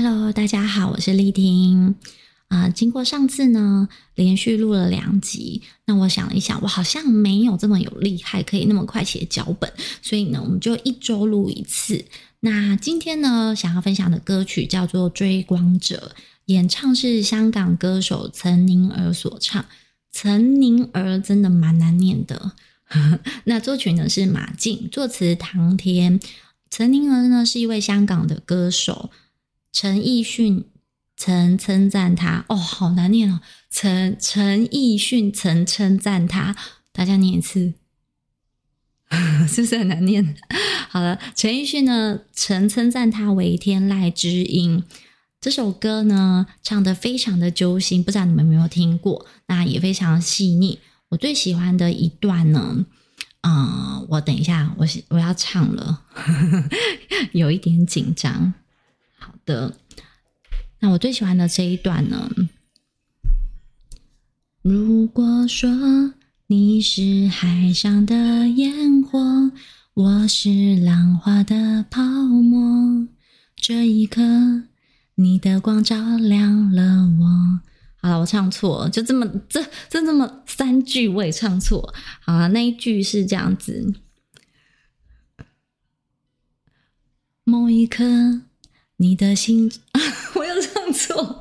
Hello，大家好，我是丽婷。啊、呃，经过上次呢，连续录了两集，那我想了一想，我好像没有这么有厉害，可以那么快写脚本，所以呢，我们就一周录一次。那今天呢，想要分享的歌曲叫做《追光者》，演唱是香港歌手陈宁儿所唱。陈宁儿真的蛮难念的。那作曲呢是马竞，作词唐田。陈宁儿呢是一位香港的歌手。陈奕迅曾称赞他哦，好难念哦。陈陈奕迅曾称赞他，大家念一次，是不是很难念？好了，陈奕迅呢曾称赞他为天籁之音。这首歌呢唱得非常的揪心，不知道你们有没有听过？那也非常细腻。我最喜欢的一段呢，嗯、我等一下，我我要唱了，有一点紧张。好的，那我最喜欢的这一段呢？如果说你是海上的烟火，我是浪花的泡沫，这一刻你的光照亮了我。好了，我唱错，就这么这这这么三句我也唱错。好了，那一句是这样子：某一刻。你的心，我又唱错，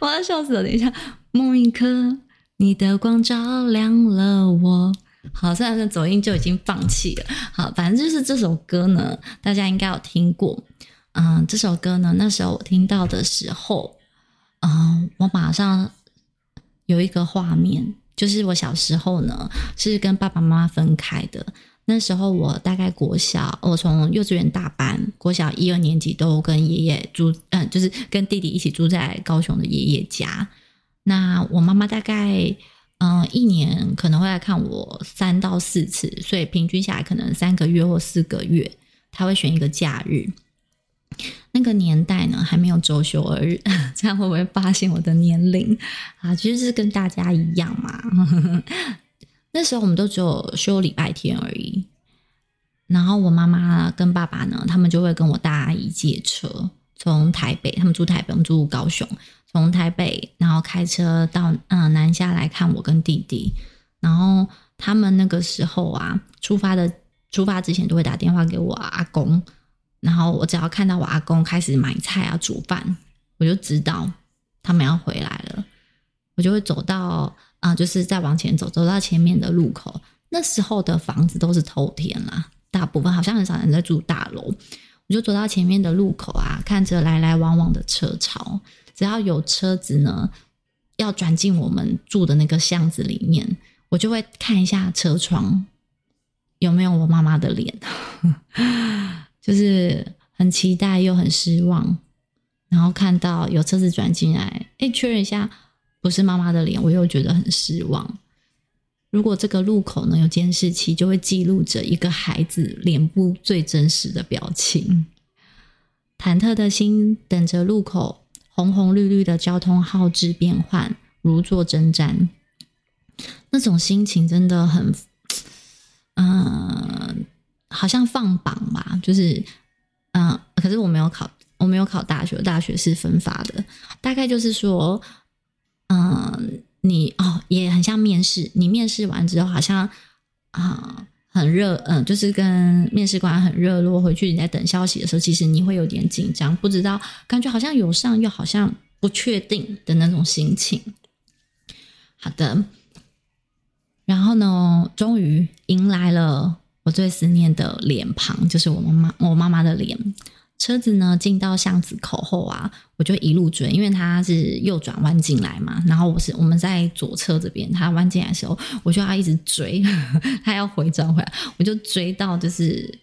我要笑死了。等一下，某一刻，你的光照亮了我。好，现在的走音就已经放弃了。好，反正就是这首歌呢，大家应该有听过。嗯，这首歌呢，那时候我听到的时候，嗯，我马上有一个画面，就是我小时候呢，是跟爸爸妈妈分开的。那时候我大概国小，我从幼稚园大班，国小一二年级都跟爷爷住，嗯，就是跟弟弟一起住在高雄的爷爷家。那我妈妈大概，嗯，一年可能会来看我三到四次，所以平均下来可能三个月或四个月，她会选一个假日。那个年代呢，还没有周休二日，这样会不会发现我的年龄啊？其实是跟大家一样嘛。那时候我们都只有休礼拜天而已，然后我妈妈跟爸爸呢，他们就会跟我大阿姨借车，从台北，他们住台北，我们住高雄，从台北然后开车到嗯南下来看我跟弟弟，然后他们那个时候啊，出发的出发之前都会打电话给我阿公，然后我只要看到我阿公开始买菜啊煮饭，我就知道他们要回来了，我就会走到。啊，就是再往前走，走到前面的路口，那时候的房子都是透天啦，大部分好像很少人在住大楼。我就走到前面的路口啊，看着来来往往的车潮，只要有车子呢要转进我们住的那个巷子里面，我就会看一下车窗有没有我妈妈的脸，就是很期待又很失望，然后看到有车子转进来，哎，确认一下。不是妈妈的脸，我又觉得很失望。如果这个路口呢有监视器，就会记录着一个孩子脸部最真实的表情。忐忑的心等着路口红红绿绿的交通号志变换，如坐针毡。那种心情真的很，嗯、好像放榜吧，就是，嗯、可是我没有考，我没有考大学，大学是分发的，大概就是说。嗯，你哦也很像面试。你面试完之后，好像啊、很热，嗯，就是跟面试官很热络。回去你在等消息的时候，其实你会有点紧张，不知道，感觉好像有上，又好像不确定的那种心情。好的，然后呢，终于迎来了我最思念的脸庞，就是我妈妈，我妈妈的脸。车子呢进到巷子口后啊，我就一路追，因为他是右转弯进来嘛。然后我是我们在左侧这边，他弯进来的时候，我就要一直追，他要回转回来，我就追到就是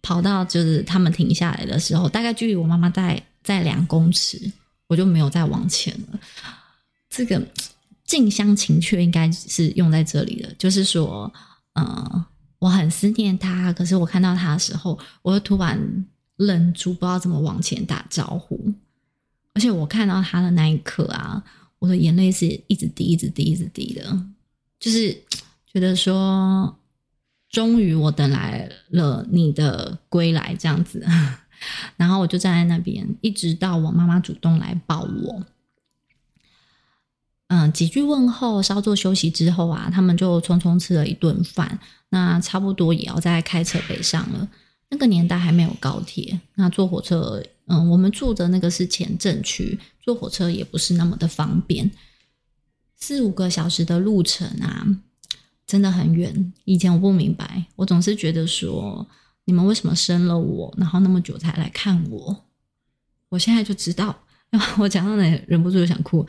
跑到就是他们停下来的时候，大概距离我妈妈在在两公尺，我就没有再往前了。这个近乡情怯应该是用在这里的，就是说，嗯，我很思念他，可是我看到他的时候，我就突然。忍住不知道怎么往前打招呼，而且我看到他的那一刻啊，我的眼泪是一直滴、一直滴、一直滴的，就是觉得说，终于我等来了你的归来这样子，然后我就站在那边，一直到我妈妈主动来抱我。嗯，几句问候，稍作休息之后啊，他们就匆匆吃了一顿饭。那差不多也要再开车北上了。那个年代还没有高铁，那坐火车，嗯，我们住的那个是前镇区，坐火车也不是那么的方便，四五个小时的路程啊，真的很远。以前我不明白，我总是觉得说，你们为什么生了我，然后那么久才来看我？我现在就知道，我讲到那忍不住就想哭。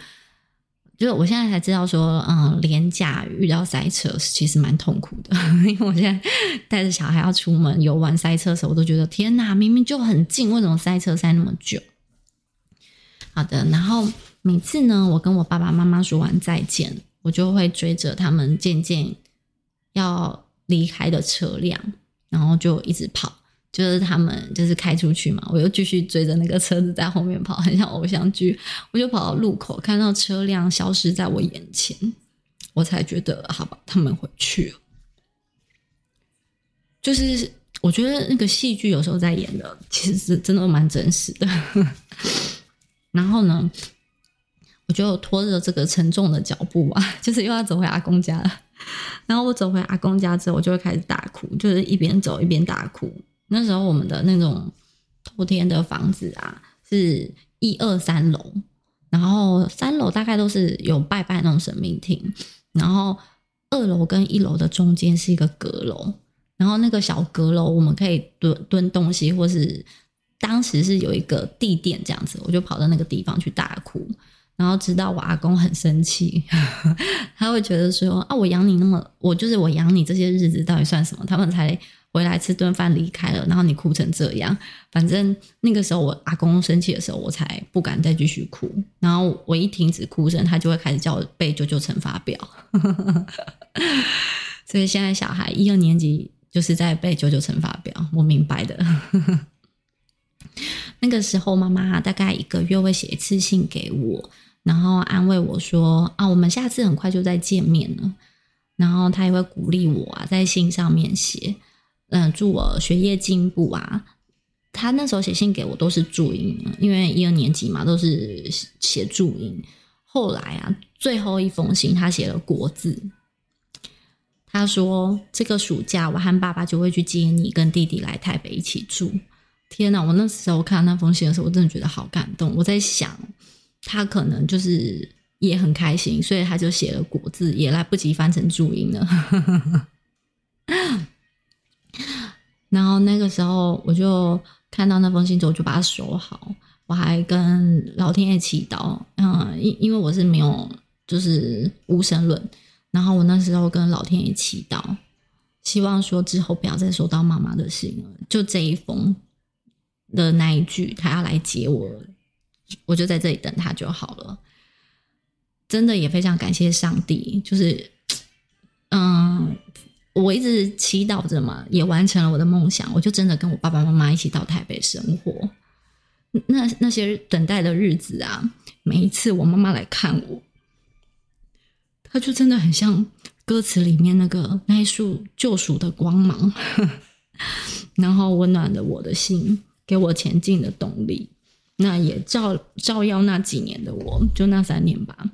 就是我现在才知道说，嗯，廉价遇到塞车其实蛮痛苦的，因为我现在带着小孩要出门游玩，塞车的时候，我都觉得天哪，明明就很近，为什么塞车塞那么久？好的，然后每次呢，我跟我爸爸妈妈说完再见，我就会追着他们渐渐要离开的车辆，然后就一直跑。就是他们就是开出去嘛，我又继续追着那个车子在后面跑，很像偶像剧。我就跑到路口，看到车辆消失在我眼前，我才觉得好吧，他们回去了。就是我觉得那个戏剧有时候在演的，其实是真的蛮真实的。然后呢，我就拖着这个沉重的脚步啊，就是又要走回阿公家了。然后我走回阿公家之后，我就会开始大哭，就是一边走一边大哭。那时候我们的那种透天的房子啊，是一二三楼，然后三楼大概都是有拜拜那种神明厅，然后二楼跟一楼的中间是一个阁楼，然后那个小阁楼我们可以蹲蹲东西，或是当时是有一个地垫这样子，我就跑到那个地方去大哭，然后知道我阿公很生气，他会觉得说啊，我养你那么，我就是我养你这些日子到底算什么？他们才。回来吃顿饭离开了，然后你哭成这样，反正那个时候我阿公生气的时候，我才不敢再继续哭。然后我一停止哭声，他就会开始叫我背九九乘法表。所以现在小孩一二年级就是在背九九乘法表，我明白的。那个时候妈妈大概一个月会写一次信给我，然后安慰我说：“啊，我们下次很快就再见面了。”然后他也会鼓励我啊，在信上面写。嗯，祝我学业进步啊！他那时候写信给我都是注音，因为一二年级嘛，都是写注音。后来啊，最后一封信他写了国字。他说：“这个暑假我和爸爸就会去接你跟弟弟来台北一起住。”天哪！我那时候看到那封信的时候，我真的觉得好感动。我在想，他可能就是也很开心，所以他就写了国字，也来不及翻成注音了。然后那个时候，我就看到那封信之后，我就把它收好。我还跟老天爷祈祷，嗯，因因为我是没有就是无神论。然后我那时候跟老天爷祈祷，希望说之后不要再收到妈妈的信了。就这一封的那一句，他要来接我，我就在这里等他就好了。真的也非常感谢上帝，就是 嗯。我一直祈祷着嘛，也完成了我的梦想。我就真的跟我爸爸妈妈一起到台北生活。那那些等待的日子啊，每一次我妈妈来看我，她就真的很像歌词里面那个那一束救赎的光芒，然后温暖了我的心，给我前进的动力。那也照照耀那几年的我，就那三年吧。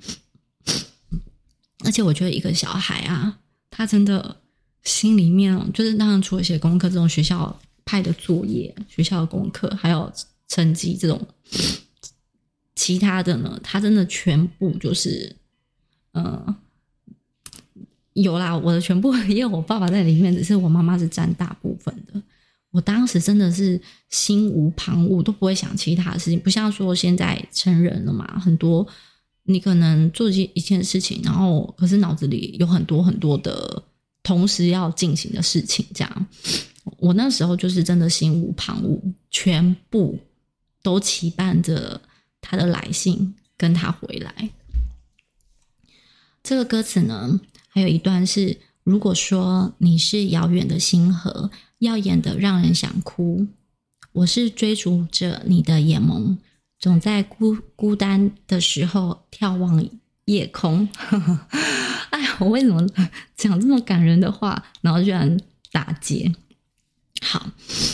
而且我觉得一个小孩啊，他真的。心里面就是当然，除了写功课这种学校派的作业、学校的功课，还有成绩这种，其他的呢，他真的全部就是，嗯、呃，有啦，我的全部也有我爸爸在里面，只是我妈妈是占大部分的。我当时真的是心无旁骛，都不会想其他的事情，不像说现在成人了嘛，很多你可能做一一件事情，然后可是脑子里有很多很多的。同时要进行的事情，这样，我那时候就是真的心无旁骛，全部都期盼着他的来信，跟他回来。这个歌词呢，还有一段是：如果说你是遥远的星河，耀眼的让人想哭，我是追逐着你的眼眸，总在孤孤单的时候眺望夜空。哎，我为什么讲这么感人的话，然后居然打结？好，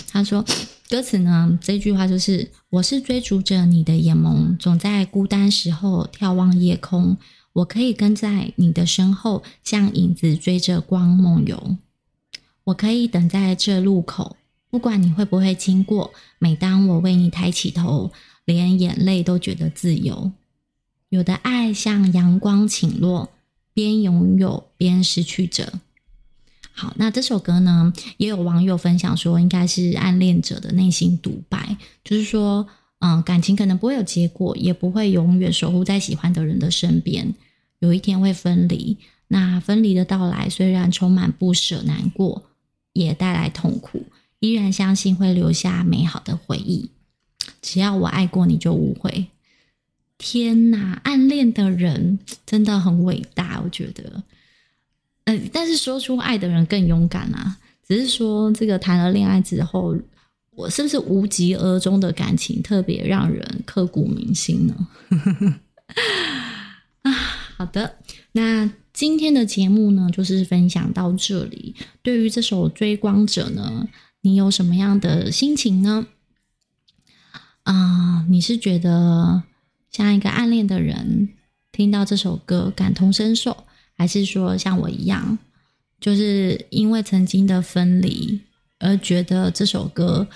他说歌词呢，这句话就是：我是追逐着你的眼眸，总在孤单时候眺望夜空。我可以跟在你的身后，像影子追着光梦游。我可以等在这路口，不管你会不会经过。每当我为你抬起头，连眼泪都觉得自由。有的爱像阳光倾落，边拥有边失去着。好，那这首歌呢，也有网友分享说，应该是暗恋者的内心独白，就是说，嗯，感情可能不会有结果，也不会永远守护在喜欢的人的身边，有一天会分离。那分离的到来，虽然充满不舍、难过，也带来痛苦，依然相信会留下美好的回忆。只要我爱过你，就无悔。天哪，暗恋的人真的很伟大，我觉得。嗯、但是说出爱的人更勇敢啊。只是说，这个谈了恋爱之后，我是不是无疾而终的感情特别让人刻骨铭心呢？啊，好的，那今天的节目呢，就是分享到这里。对于这首《追光者》呢，你有什么样的心情呢？啊、你是觉得？像一个暗恋的人，听到这首歌感同身受，还是说像我一样，就是因为曾经的分离而觉得这首歌，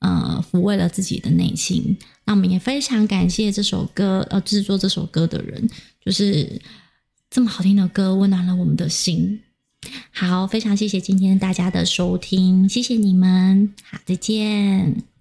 呃，抚慰了自己的内心。那我们也非常感谢这首歌，呃，制作这首歌的人，就是这么好听的歌，温暖了我们的心。好，非常谢谢今天大家的收听，谢谢你们，好，再见。